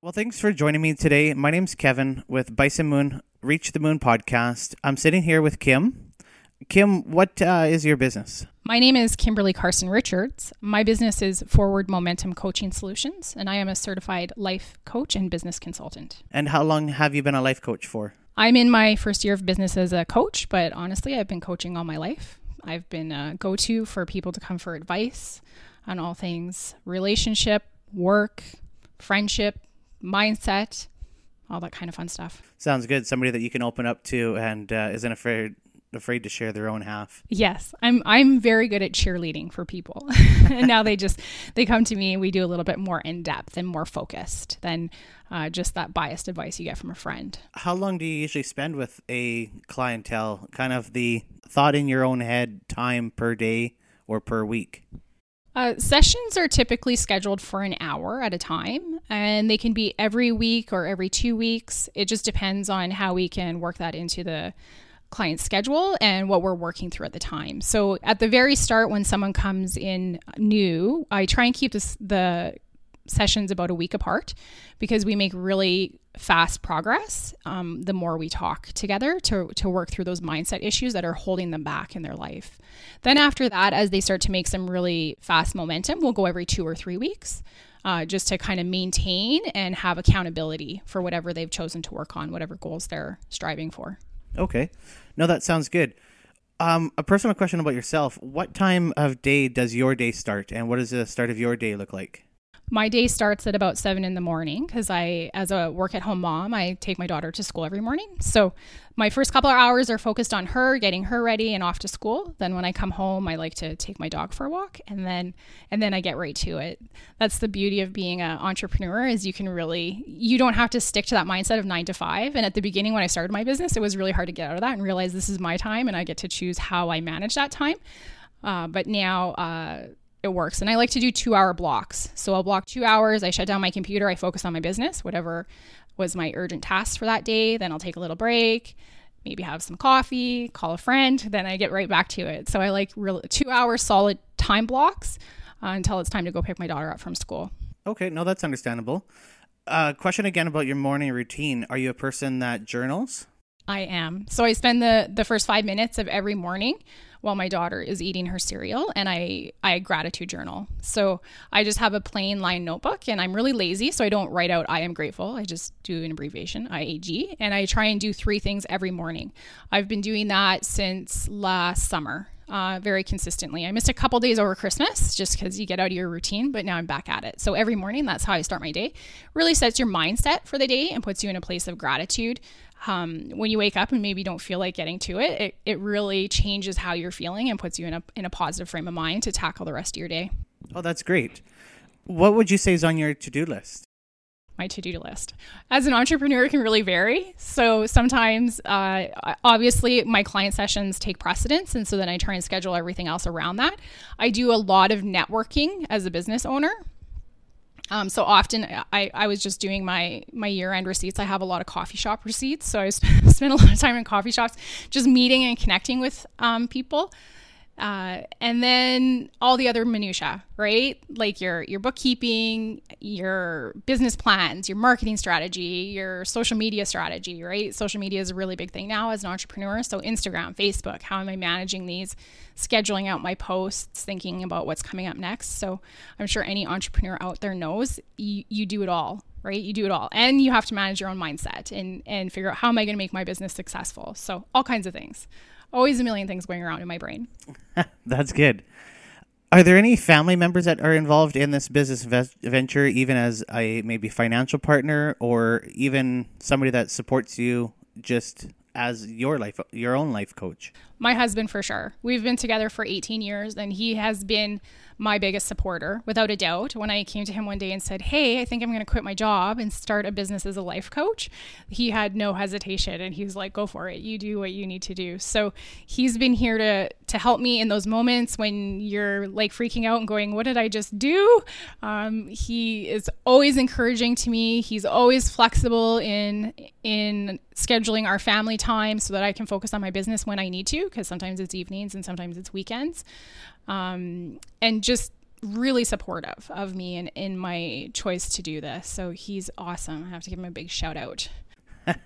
Well, thanks for joining me today. My name's Kevin with Bison Moon Reach the Moon podcast. I'm sitting here with Kim. Kim, what uh, is your business? My name is Kimberly Carson Richards. My business is Forward Momentum Coaching Solutions, and I am a certified life coach and business consultant. And how long have you been a life coach for? I'm in my first year of business as a coach, but honestly, I've been coaching all my life. I've been a go to for people to come for advice on all things relationship, work, friendship, mindset, all that kind of fun stuff. Sounds good. Somebody that you can open up to and uh, isn't afraid afraid to share their own half. Yes, I'm I'm very good at cheerleading for people. and now they just they come to me and we do a little bit more in depth and more focused than uh, just that biased advice you get from a friend. How long do you usually spend with a clientele? Kind of the thought in your own head time per day or per week? Uh, sessions are typically scheduled for an hour at a time, and they can be every week or every two weeks. It just depends on how we can work that into the client schedule and what we're working through at the time. So, at the very start, when someone comes in new, I try and keep this, the sessions about a week apart because we make really fast progress um, the more we talk together to, to work through those mindset issues that are holding them back in their life. Then, after that, as they start to make some really fast momentum, we'll go every two or three weeks. Uh, just to kind of maintain and have accountability for whatever they've chosen to work on, whatever goals they're striving for. Okay. No, that sounds good. Um, a personal question about yourself. What time of day does your day start, and what does the start of your day look like? My day starts at about seven in the morning because I, as a work at home mom, I take my daughter to school every morning. So my first couple of hours are focused on her, getting her ready and off to school. Then when I come home, I like to take my dog for a walk, and then and then I get right to it. That's the beauty of being an entrepreneur is you can really you don't have to stick to that mindset of nine to five. And at the beginning, when I started my business, it was really hard to get out of that and realize this is my time, and I get to choose how I manage that time. Uh, but now. Uh, it works. And I like to do two hour blocks. So I'll block two hours. I shut down my computer. I focus on my business, whatever was my urgent task for that day. Then I'll take a little break, maybe have some coffee, call a friend. Then I get right back to it. So I like real, two hour solid time blocks uh, until it's time to go pick my daughter up from school. Okay, no, that's understandable. Uh, question again about your morning routine. Are you a person that journals? I am. So I spend the the first five minutes of every morning while my daughter is eating her cereal and I I gratitude journal. So I just have a plain line notebook and I'm really lazy so I don't write out I am grateful. I just do an abbreviation IAG and I try and do three things every morning. I've been doing that since last summer. Uh, very consistently. I missed a couple days over Christmas just because you get out of your routine, but now I'm back at it. So every morning, that's how I start my day. Really sets your mindset for the day and puts you in a place of gratitude um, when you wake up and maybe don't feel like getting to it, it, it really changes how you're feeling and puts you in a, in a positive frame of mind to tackle the rest of your day. Oh, that's great. What would you say is on your to do list? My to-do list as an entrepreneur it can really vary so sometimes uh, obviously my client sessions take precedence and so then i try and schedule everything else around that i do a lot of networking as a business owner um, so often I, I was just doing my my year end receipts. I have a lot of coffee shop receipts, so I spend a lot of time in coffee shops, just meeting and connecting with um, people. Uh, and then all the other minutia, right? Like your your bookkeeping, your business plans, your marketing strategy, your social media strategy, right? Social media is a really big thing now as an entrepreneur. So Instagram, Facebook, how am I managing these? Scheduling out my posts, thinking about what's coming up next. So I'm sure any entrepreneur out there knows you, you do it all, right? You do it all. And you have to manage your own mindset and and figure out how am I going to make my business successful. So all kinds of things always a million things going around in my brain. That's good. Are there any family members that are involved in this business venture, even as a maybe financial partner, or even somebody that supports you just as your life, your own life coach? My husband, for sure. We've been together for 18 years, and he has been my biggest supporter, without a doubt. When I came to him one day and said, Hey, I think I'm going to quit my job and start a business as a life coach, he had no hesitation and he was like, Go for it. You do what you need to do. So he's been here to, to help me in those moments when you're like freaking out and going, What did I just do? Um, he is always encouraging to me. He's always flexible in, in scheduling our family time so that I can focus on my business when I need to, because sometimes it's evenings and sometimes it's weekends um, and just really supportive of me and in my choice to do this. So he's awesome. I have to give him a big shout out.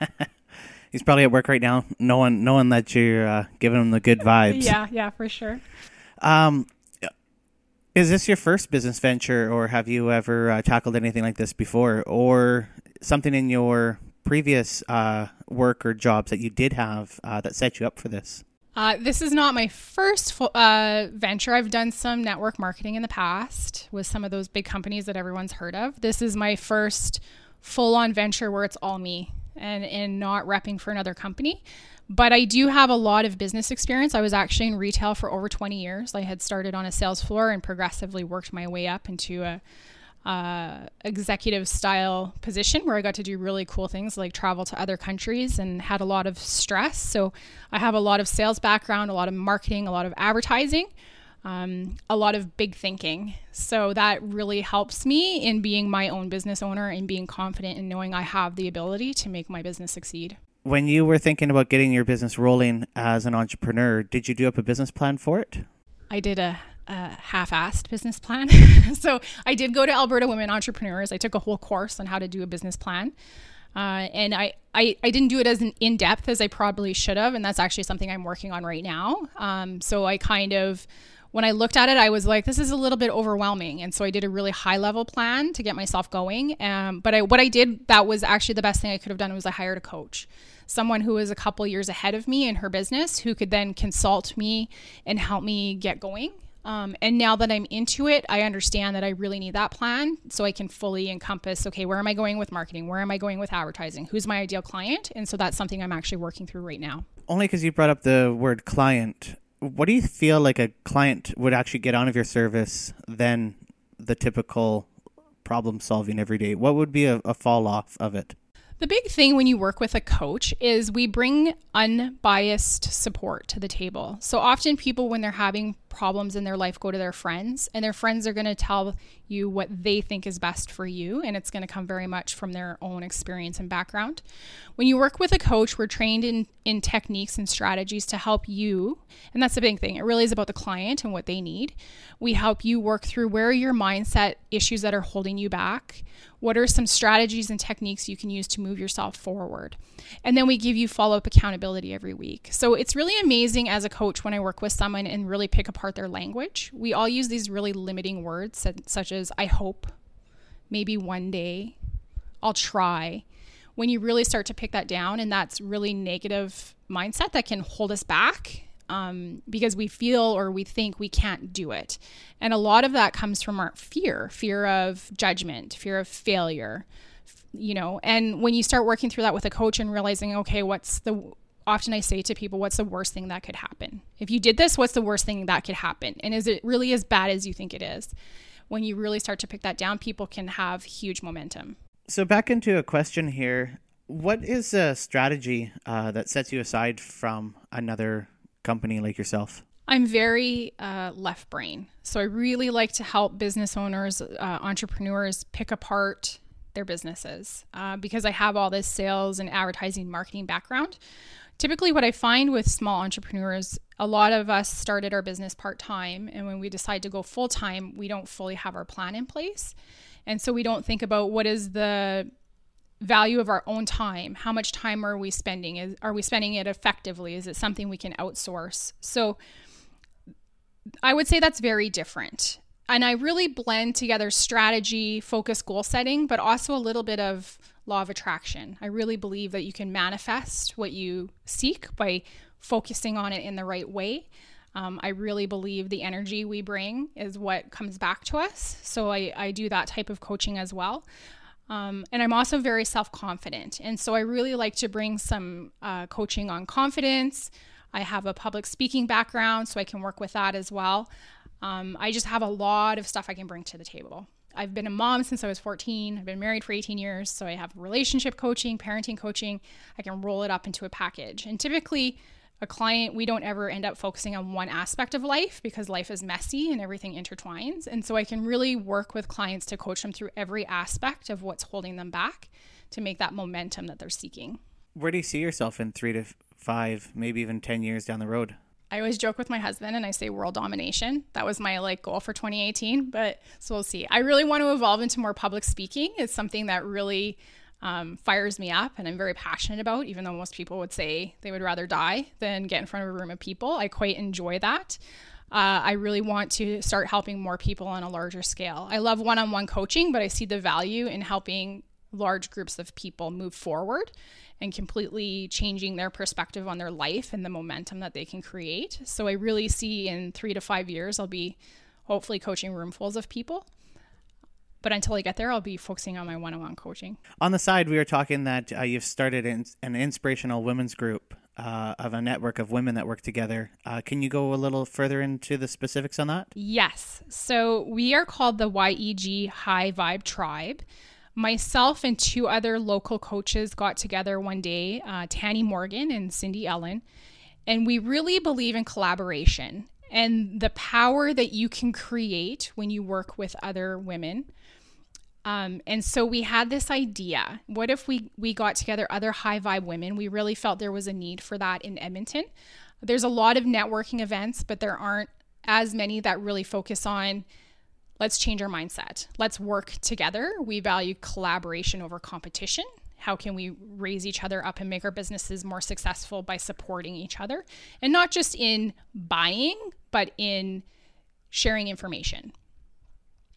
He's probably at work right now, knowing knowing that you're uh, giving him the good vibes. yeah, yeah, for sure. Um, is this your first business venture, or have you ever uh, tackled anything like this before, or something in your previous uh, work or jobs that you did have uh, that set you up for this? Uh, this is not my first uh, venture. I've done some network marketing in the past with some of those big companies that everyone's heard of. This is my first full on venture where it's all me and, and not repping for another company. But I do have a lot of business experience. I was actually in retail for over 20 years. I had started on a sales floor and progressively worked my way up into a uh, executive style position where I got to do really cool things like travel to other countries and had a lot of stress. So I have a lot of sales background, a lot of marketing, a lot of advertising, um, a lot of big thinking. So that really helps me in being my own business owner and being confident in knowing I have the ability to make my business succeed. When you were thinking about getting your business rolling as an entrepreneur, did you do up a business plan for it? I did a a half-assed business plan. so I did go to Alberta Women Entrepreneurs. I took a whole course on how to do a business plan. Uh, and I, I, I didn't do it as in depth as I probably should have. And that's actually something I'm working on right now. Um, so I kind of, when I looked at it, I was like, this is a little bit overwhelming. And so I did a really high level plan to get myself going. Um, but I, what I did that was actually the best thing I could have done was I hired a coach someone who was a couple years ahead of me in her business who could then consult me and help me get going um, and now that I'm into it, I understand that I really need that plan so I can fully encompass okay, where am I going with marketing? Where am I going with advertising? Who's my ideal client? And so that's something I'm actually working through right now. Only because you brought up the word client. What do you feel like a client would actually get out of your service than the typical problem solving every day? What would be a, a fall off of it? The big thing when you work with a coach is we bring unbiased support to the table. So often people when they're having problems in their life go to their friends and their friends are going to tell you what they think is best for you and it's going to come very much from their own experience and background. When you work with a coach we're trained in in techniques and strategies to help you and that's the big thing. It really is about the client and what they need. We help you work through where are your mindset issues that are holding you back what are some strategies and techniques you can use to move yourself forward and then we give you follow-up accountability every week. So it's really amazing as a coach when i work with someone and really pick apart their language. We all use these really limiting words, such as I hope, maybe one day, I'll try. When you really start to pick that down, and that's really negative mindset that can hold us back um, because we feel or we think we can't do it. And a lot of that comes from our fear fear of judgment, fear of failure, you know. And when you start working through that with a coach and realizing, okay, what's the often I say to people, what's the worst thing that could happen? If you did this, what's the worst thing that could happen? And is it really as bad as you think it is? When you really start to pick that down, people can have huge momentum. So, back into a question here what is a strategy uh, that sets you aside from another company like yourself? I'm very uh, left brain. So, I really like to help business owners, uh, entrepreneurs pick apart their businesses uh, because I have all this sales and advertising marketing background typically what I find with small entrepreneurs, a lot of us started our business part time. And when we decide to go full time, we don't fully have our plan in place. And so we don't think about what is the value of our own time. How much time are we spending? Is, are we spending it effectively? Is it something we can outsource? So I would say that's very different. And I really blend together strategy, focus, goal setting, but also a little bit of law of attraction. I really believe that you can manifest what you seek by focusing on it in the right way. Um, I really believe the energy we bring is what comes back to us. So I, I do that type of coaching as well. Um, and I'm also very self confident. And so I really like to bring some uh, coaching on confidence. I have a public speaking background, so I can work with that as well. Um, I just have a lot of stuff I can bring to the table. I've been a mom since I was 14. I've been married for 18 years. So I have relationship coaching, parenting coaching. I can roll it up into a package. And typically, a client, we don't ever end up focusing on one aspect of life because life is messy and everything intertwines. And so I can really work with clients to coach them through every aspect of what's holding them back to make that momentum that they're seeking. Where do you see yourself in three to five, maybe even 10 years down the road? I always joke with my husband and I say world domination. That was my like goal for 2018, but so we'll see. I really want to evolve into more public speaking. It's something that really um, fires me up and I'm very passionate about, even though most people would say they would rather die than get in front of a room of people. I quite enjoy that. Uh, I really want to start helping more people on a larger scale. I love one on one coaching, but I see the value in helping large groups of people move forward and completely changing their perspective on their life and the momentum that they can create. So I really see in three to five years, I'll be hopefully coaching roomfuls of people. But until I get there, I'll be focusing on my one on one coaching. On the side, we were talking that uh, you've started an, an inspirational women's group uh, of a network of women that work together. Uh, can you go a little further into the specifics on that? Yes. So we are called the YEG High Vibe Tribe. Myself and two other local coaches got together one day, uh, Tanny Morgan and Cindy Ellen, and we really believe in collaboration and the power that you can create when you work with other women. Um, and so we had this idea. What if we we got together other high vibe women? We really felt there was a need for that in edmonton. There's a lot of networking events but there aren't as many that really focus on let's change our mindset let's work together we value collaboration over competition how can we raise each other up and make our businesses more successful by supporting each other and not just in buying but in sharing information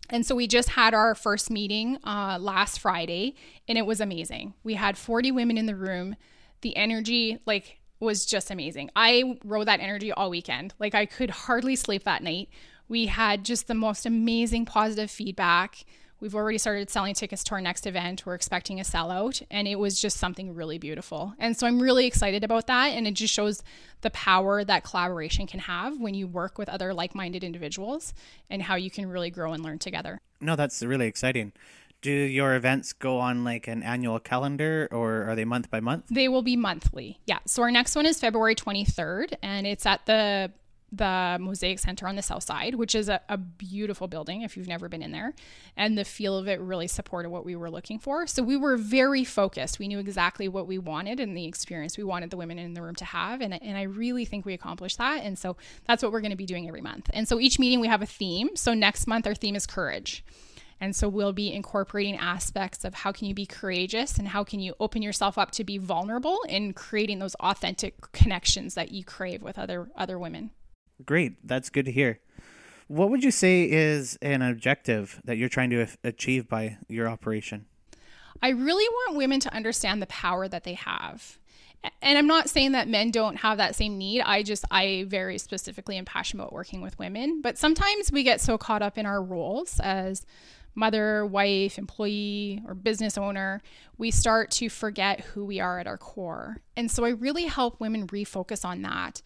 and so we just had our first meeting uh, last Friday, and it was amazing. We had 40 women in the room. The energy, like, was just amazing. I rode that energy all weekend. Like, I could hardly sleep that night. We had just the most amazing positive feedback. We've already started selling tickets to our next event. We're expecting a sellout, and it was just something really beautiful. And so I'm really excited about that. And it just shows the power that collaboration can have when you work with other like minded individuals and how you can really grow and learn together. No, that's really exciting. Do your events go on like an annual calendar or are they month by month? They will be monthly. Yeah. So our next one is February 23rd, and it's at the the Mosaic Center on the south side, which is a, a, beautiful building if you've never been in there. And the feel of it really supported what we were looking for. So we were very focused. We knew exactly what we wanted and the experience we wanted the women in the room to have. And, and I really think we accomplished that. And so that's what we're going to be doing every month. And so each meeting we have a theme. So next month, our theme is courage. And so we'll be incorporating aspects of how can you be courageous and how can you open yourself up to be vulnerable in creating those authentic connections that you crave with other other women. Great. That's good to hear. What would you say is an objective that you're trying to achieve by your operation? I really want women to understand the power that they have. And I'm not saying that men don't have that same need. I just, I very specifically am passionate about working with women. But sometimes we get so caught up in our roles as mother, wife, employee, or business owner, we start to forget who we are at our core. And so I really help women refocus on that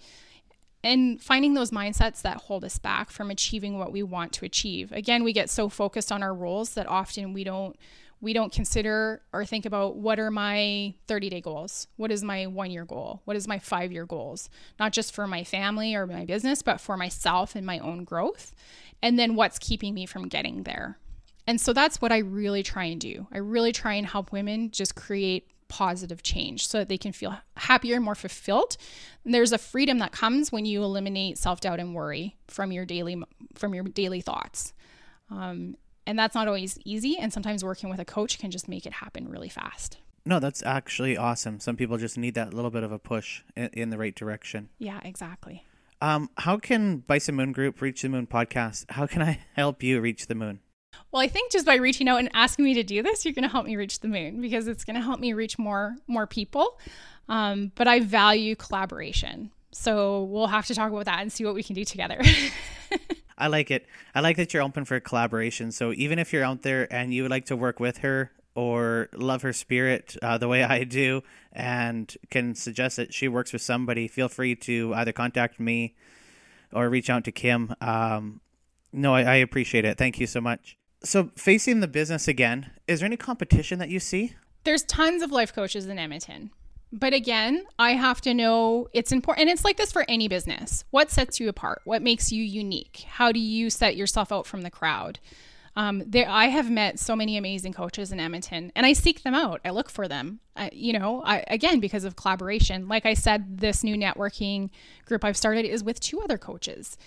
and finding those mindsets that hold us back from achieving what we want to achieve. Again, we get so focused on our roles that often we don't we don't consider or think about what are my 30-day goals? What is my 1-year goal? What is my 5-year goals? Not just for my family or my business, but for myself and my own growth. And then what's keeping me from getting there? And so that's what I really try and do. I really try and help women just create positive change so that they can feel happier and more fulfilled. And there's a freedom that comes when you eliminate self-doubt and worry from your daily from your daily thoughts. Um, and that's not always easy and sometimes working with a coach can just make it happen really fast. No, that's actually awesome. Some people just need that little bit of a push in, in the right direction. Yeah, exactly. Um, how can Bison Moon Group reach the moon podcast? How can I help you reach the moon? Well, I think just by reaching out and asking me to do this, you're going to help me reach the moon because it's going to help me reach more more people. Um, but I value collaboration, so we'll have to talk about that and see what we can do together. I like it. I like that you're open for collaboration. So even if you're out there and you would like to work with her or love her spirit uh, the way I do, and can suggest that she works with somebody, feel free to either contact me or reach out to Kim. Um, no, I, I appreciate it. Thank you so much. So, facing the business again, is there any competition that you see? There's tons of life coaches in Edmonton. But again, I have to know it's important. And it's like this for any business. What sets you apart? What makes you unique? How do you set yourself out from the crowd? Um, there, I have met so many amazing coaches in Edmonton, and I seek them out. I look for them. Uh, you know, I, again because of collaboration. Like I said, this new networking group I've started is with two other coaches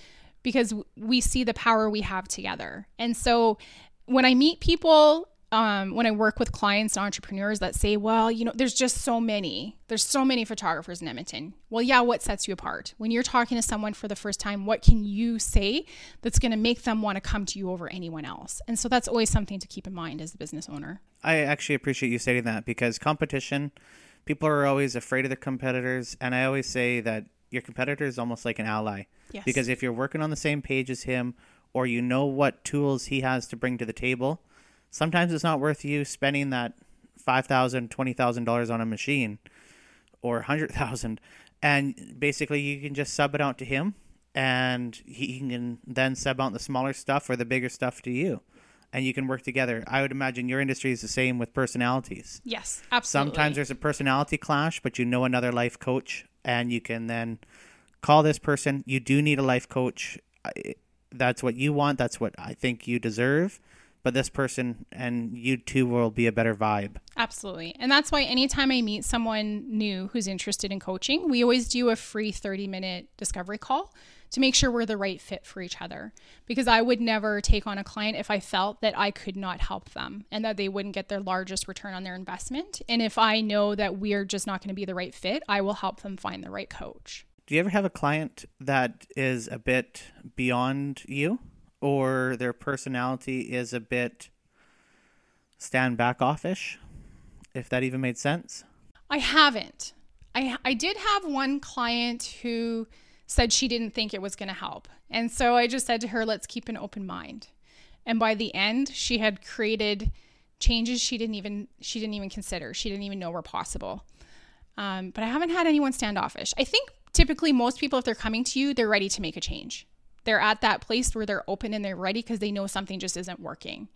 because we see the power we have together. And so when I meet people um, when I work with clients and entrepreneurs that say, well, you know, there's just so many, there's so many photographers in Edmonton. Well, yeah, what sets you apart? When you're talking to someone for the first time, what can you say that's going to make them want to come to you over anyone else? And so that's always something to keep in mind as a business owner. I actually appreciate you saying that because competition, people are always afraid of their competitors. And I always say that your competitor is almost like an ally. Yes. Because if you're working on the same page as him or you know what tools he has to bring to the table, sometimes it's not worth you spending that five thousand, twenty thousand dollars $20,000 on a machine or a hundred thousand, and basically you can just sub it out to him, and he can then sub out the smaller stuff or the bigger stuff to you, and you can work together. I would imagine your industry is the same with personalities. Yes, absolutely. Sometimes there's a personality clash, but you know another life coach, and you can then call this person. You do need a life coach. That's what you want. That's what I think you deserve but this person and you two will be a better vibe. Absolutely. And that's why anytime I meet someone new who's interested in coaching, we always do a free 30 minute discovery call to make sure we're the right fit for each other. Because I would never take on a client if I felt that I could not help them and that they wouldn't get their largest return on their investment. And if I know that we're just not going to be the right fit, I will help them find the right coach. Do you ever have a client that is a bit beyond you? or their personality is a bit stand back offish, if that even made sense? I haven't. I I did have one client who said she didn't think it was going to help. And so I just said to her, let's keep an open mind. And by the end, she had created changes she didn't even she didn't even consider. She didn't even know were possible. Um, but I haven't had anyone standoffish. I think typically most people, if they're coming to you, they're ready to make a change they're at that place where they're open and they're ready because they know something just isn't working.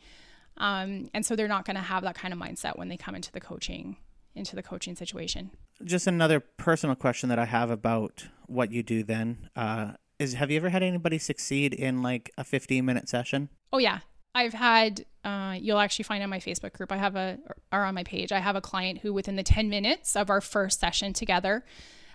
Um, and so they're not going to have that kind of mindset when they come into the coaching into the coaching situation. Just another personal question that I have about what you do then uh, is: Have you ever had anybody succeed in like a 15 minute session? Oh yeah, I've had. Uh, you'll actually find on my Facebook group. I have a or on my page. I have a client who within the 10 minutes of our first session together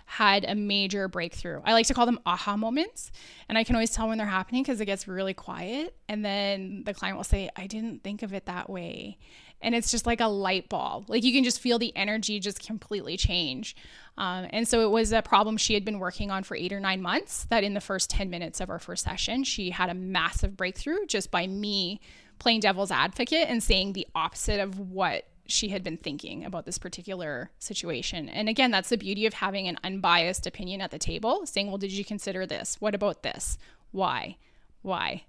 had a major breakthrough. I like to call them aha moments. And I can always tell when they're happening because it gets really quiet. And then the client will say, I didn't think of it that way. And it's just like a light bulb. Like you can just feel the energy just completely change. Um, and so it was a problem she had been working on for eight or nine months that in the first 10 minutes of our first session, she had a massive breakthrough just by me playing devil's advocate and saying the opposite of what she had been thinking about this particular situation. And again, that's the beauty of having an unbiased opinion at the table, saying, well, did you consider this? What about this? Why? Why?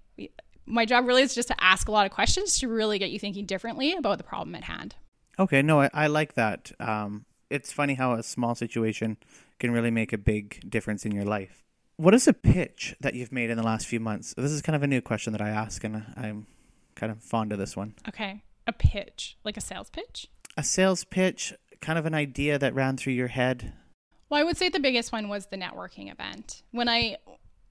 My job really is just to ask a lot of questions to really get you thinking differently about the problem at hand. Okay, no, I, I like that. Um, it's funny how a small situation can really make a big difference in your life. What is a pitch that you've made in the last few months? This is kind of a new question that I ask, and I'm kind of fond of this one. Okay a pitch, like a sales pitch? A sales pitch, kind of an idea that ran through your head. Well, I would say the biggest one was the networking event. When I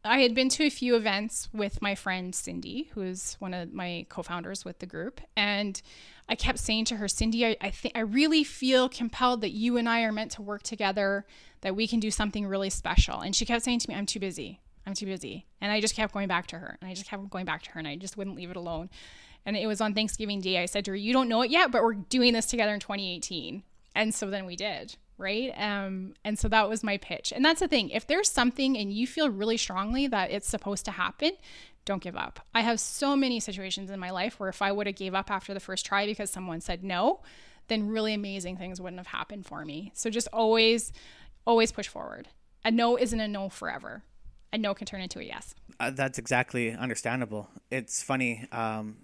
I had been to a few events with my friend Cindy, who is one of my co-founders with the group, and I kept saying to her, Cindy, I, I think I really feel compelled that you and I are meant to work together, that we can do something really special. And she kept saying to me, I'm too busy. I'm too busy. And I just kept going back to her and I just kept going back to her and I just wouldn't leave it alone and it was on Thanksgiving Day. I said to her, "You don't know it yet, but we're doing this together in 2018." And so then we did, right? Um, and so that was my pitch. And that's the thing: if there's something and you feel really strongly that it's supposed to happen, don't give up. I have so many situations in my life where if I would have gave up after the first try because someone said no, then really amazing things wouldn't have happened for me. So just always, always push forward. A no isn't a no forever. A no can turn into a yes. Uh, that's exactly understandable. It's funny. Um,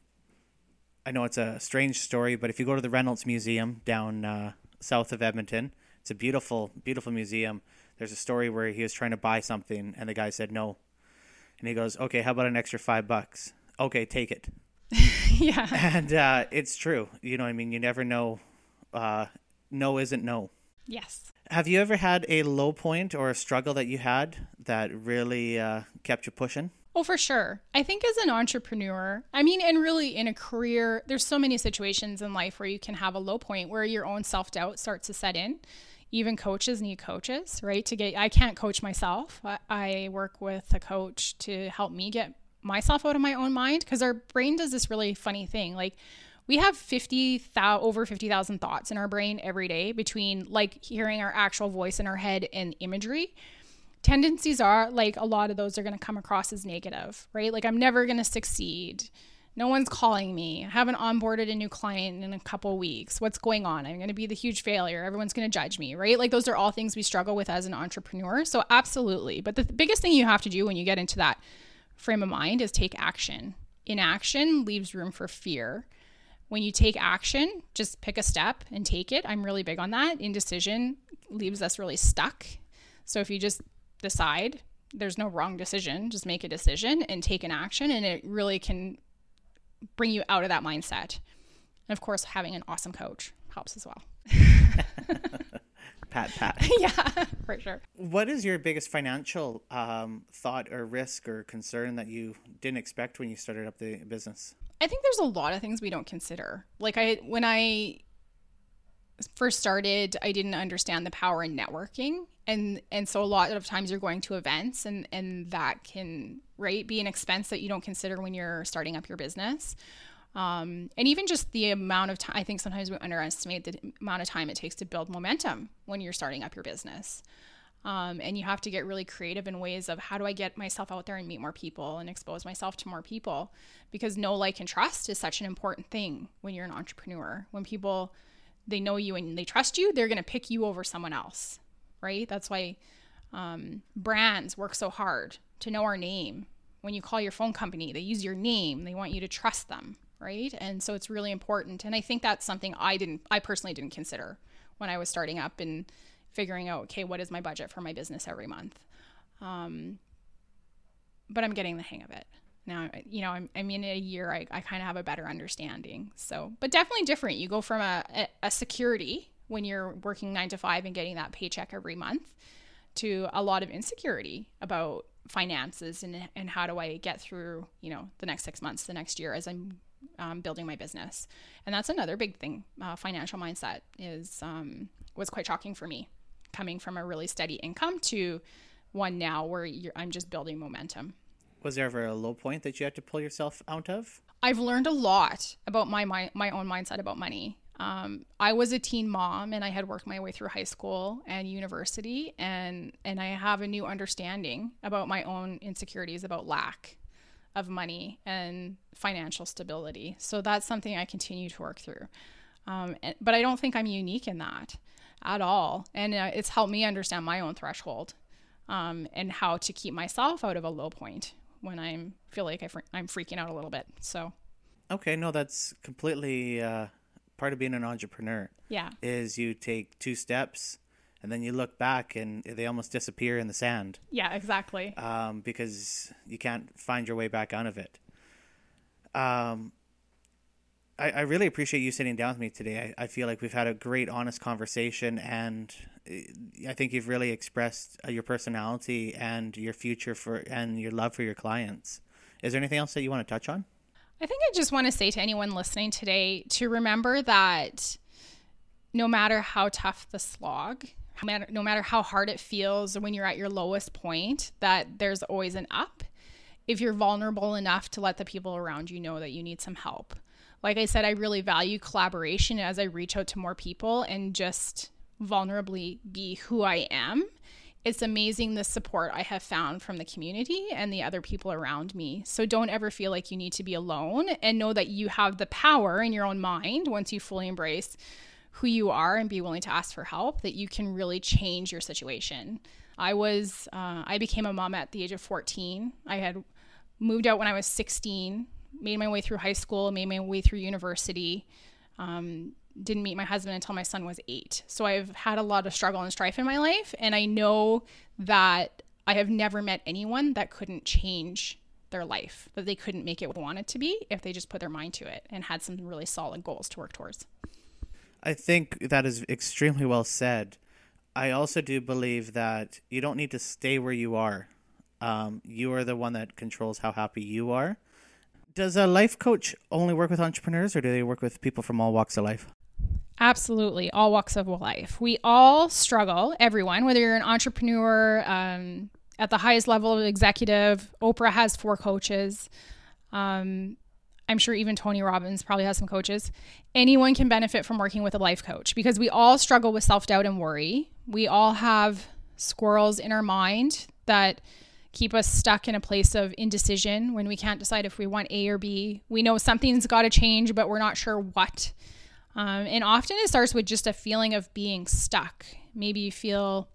I know it's a strange story, but if you go to the Reynolds Museum down uh, south of Edmonton, it's a beautiful, beautiful museum. There's a story where he was trying to buy something, and the guy said no, and he goes, "Okay, how about an extra five bucks? Okay, take it." yeah, and uh, it's true. You know, I mean, you never know. Uh, no isn't no. Yes. Have you ever had a low point or a struggle that you had that really uh, kept you pushing? Oh, for sure. I think as an entrepreneur, I mean, and really in a career, there's so many situations in life where you can have a low point where your own self doubt starts to set in. Even coaches need coaches, right? To get, I can't coach myself. I, I work with a coach to help me get myself out of my own mind because our brain does this really funny thing. Like, we have 50,000 over 50,000 thoughts in our brain every day between like hearing our actual voice in our head and imagery tendencies are like a lot of those are going to come across as negative, right? Like I'm never going to succeed. No one's calling me. I haven't onboarded a new client in a couple weeks. What's going on? I'm going to be the huge failure. Everyone's going to judge me, right? Like those are all things we struggle with as an entrepreneur. So absolutely. But the biggest thing you have to do when you get into that frame of mind is take action. Inaction leaves room for fear. When you take action, just pick a step and take it. I'm really big on that. Indecision leaves us really stuck. So if you just decide. There's no wrong decision. Just make a decision and take an action, and it really can bring you out of that mindset. And of course, having an awesome coach helps as well. pat, pat. yeah, for sure. What is your biggest financial um, thought or risk or concern that you didn't expect when you started up the business? I think there's a lot of things we don't consider. Like I, when I first started, I didn't understand the power in networking. And and so a lot of times you're going to events and and that can right be an expense that you don't consider when you're starting up your business. Um, and even just the amount of time, I think sometimes we underestimate the amount of time it takes to build momentum when you're starting up your business. Um, and you have to get really creative in ways of how do I get myself out there and meet more people and expose myself to more people because know, like, and trust is such an important thing when you're an entrepreneur. When people they know you and they trust you, they're going to pick you over someone else, right? That's why um, brands work so hard to know our name. When you call your phone company, they use your name. They want you to trust them, right? And so it's really important. And I think that's something I didn't, I personally didn't consider when I was starting up and figuring out, okay, what is my budget for my business every month? Um, but I'm getting the hang of it now you know i'm, I'm in a year i, I kind of have a better understanding so but definitely different. You go from a, a, a security when you're working nine to five and getting that paycheck every month to a lot of insecurity about finances and, and how do i get through you know the next six months the next year as i'm um, building my business. And that's another big thing uh, financial mindset is um, was quite shocking for me coming from a really steady income to one now where i'm just building momentum was there ever a low point that you had to pull yourself out of? I've learned a lot about my my, my own mindset about money. Um, I was a teen mom and I had worked my way through high school and university and and I have a new understanding about my own insecurities about lack of money and financial stability. So that's something I continue to work through. Um, and, but I don't think I'm unique in that at all. And uh, it's helped me understand my own threshold um, and how to keep myself out of a low point when I'm feel like I fr- I'm freaking out a little bit. So okay, no, that's completely uh, part of being an entrepreneur. Yeah, is you take two steps and then you look back and they almost disappear in the sand. Yeah, exactly. Um, because you can't find your way back out of it. Um, I, I really appreciate you sitting down with me today. I, I feel like we've had a great, honest conversation, and I think you've really expressed uh, your personality and your future for and your love for your clients. Is there anything else that you want to touch on? I think I just want to say to anyone listening today to remember that no matter how tough the slog, no matter how hard it feels when you're at your lowest point, that there's always an up if you're vulnerable enough to let the people around you know that you need some help. Like I said, I really value collaboration as I reach out to more people and just vulnerably be who I am. It's amazing the support I have found from the community and the other people around me. So don't ever feel like you need to be alone and know that you have the power in your own mind once you fully embrace who you are and be willing to ask for help that you can really change your situation. I was, uh, I became a mom at the age of 14. I had moved out when I was 16, made my way through high school, made my way through university. Um, didn't meet my husband until my son was eight. So I've had a lot of struggle and strife in my life. And I know that I have never met anyone that couldn't change their life, that they couldn't make it what they wanted to be if they just put their mind to it and had some really solid goals to work towards. I think that is extremely well said. I also do believe that you don't need to stay where you are. Um, you are the one that controls how happy you are. Does a life coach only work with entrepreneurs or do they work with people from all walks of life? Absolutely, all walks of life. We all struggle, everyone, whether you're an entrepreneur um, at the highest level of executive. Oprah has four coaches. Um, I'm sure even Tony Robbins probably has some coaches. Anyone can benefit from working with a life coach because we all struggle with self doubt and worry. We all have squirrels in our mind that keep us stuck in a place of indecision when we can't decide if we want A or B. We know something's got to change, but we're not sure what. Um, and often it starts with just a feeling of being stuck. Maybe you feel,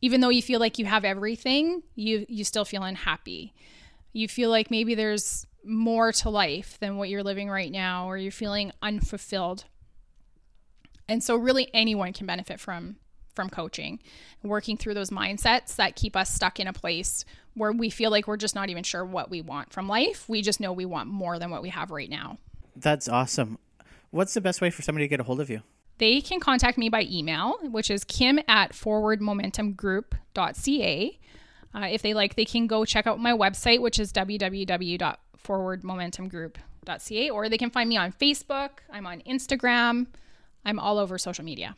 even though you feel like you have everything, you you still feel unhappy. You feel like maybe there's more to life than what you're living right now, or you're feeling unfulfilled. And so, really, anyone can benefit from from coaching, working through those mindsets that keep us stuck in a place where we feel like we're just not even sure what we want from life. We just know we want more than what we have right now. That's awesome. What's the best way for somebody to get a hold of you? They can contact me by email, which is kim at forwardmomentumgroup.ca. Uh, if they like, they can go check out my website, which is www.forwardmomentumgroup.ca, or they can find me on Facebook. I'm on Instagram. I'm all over social media.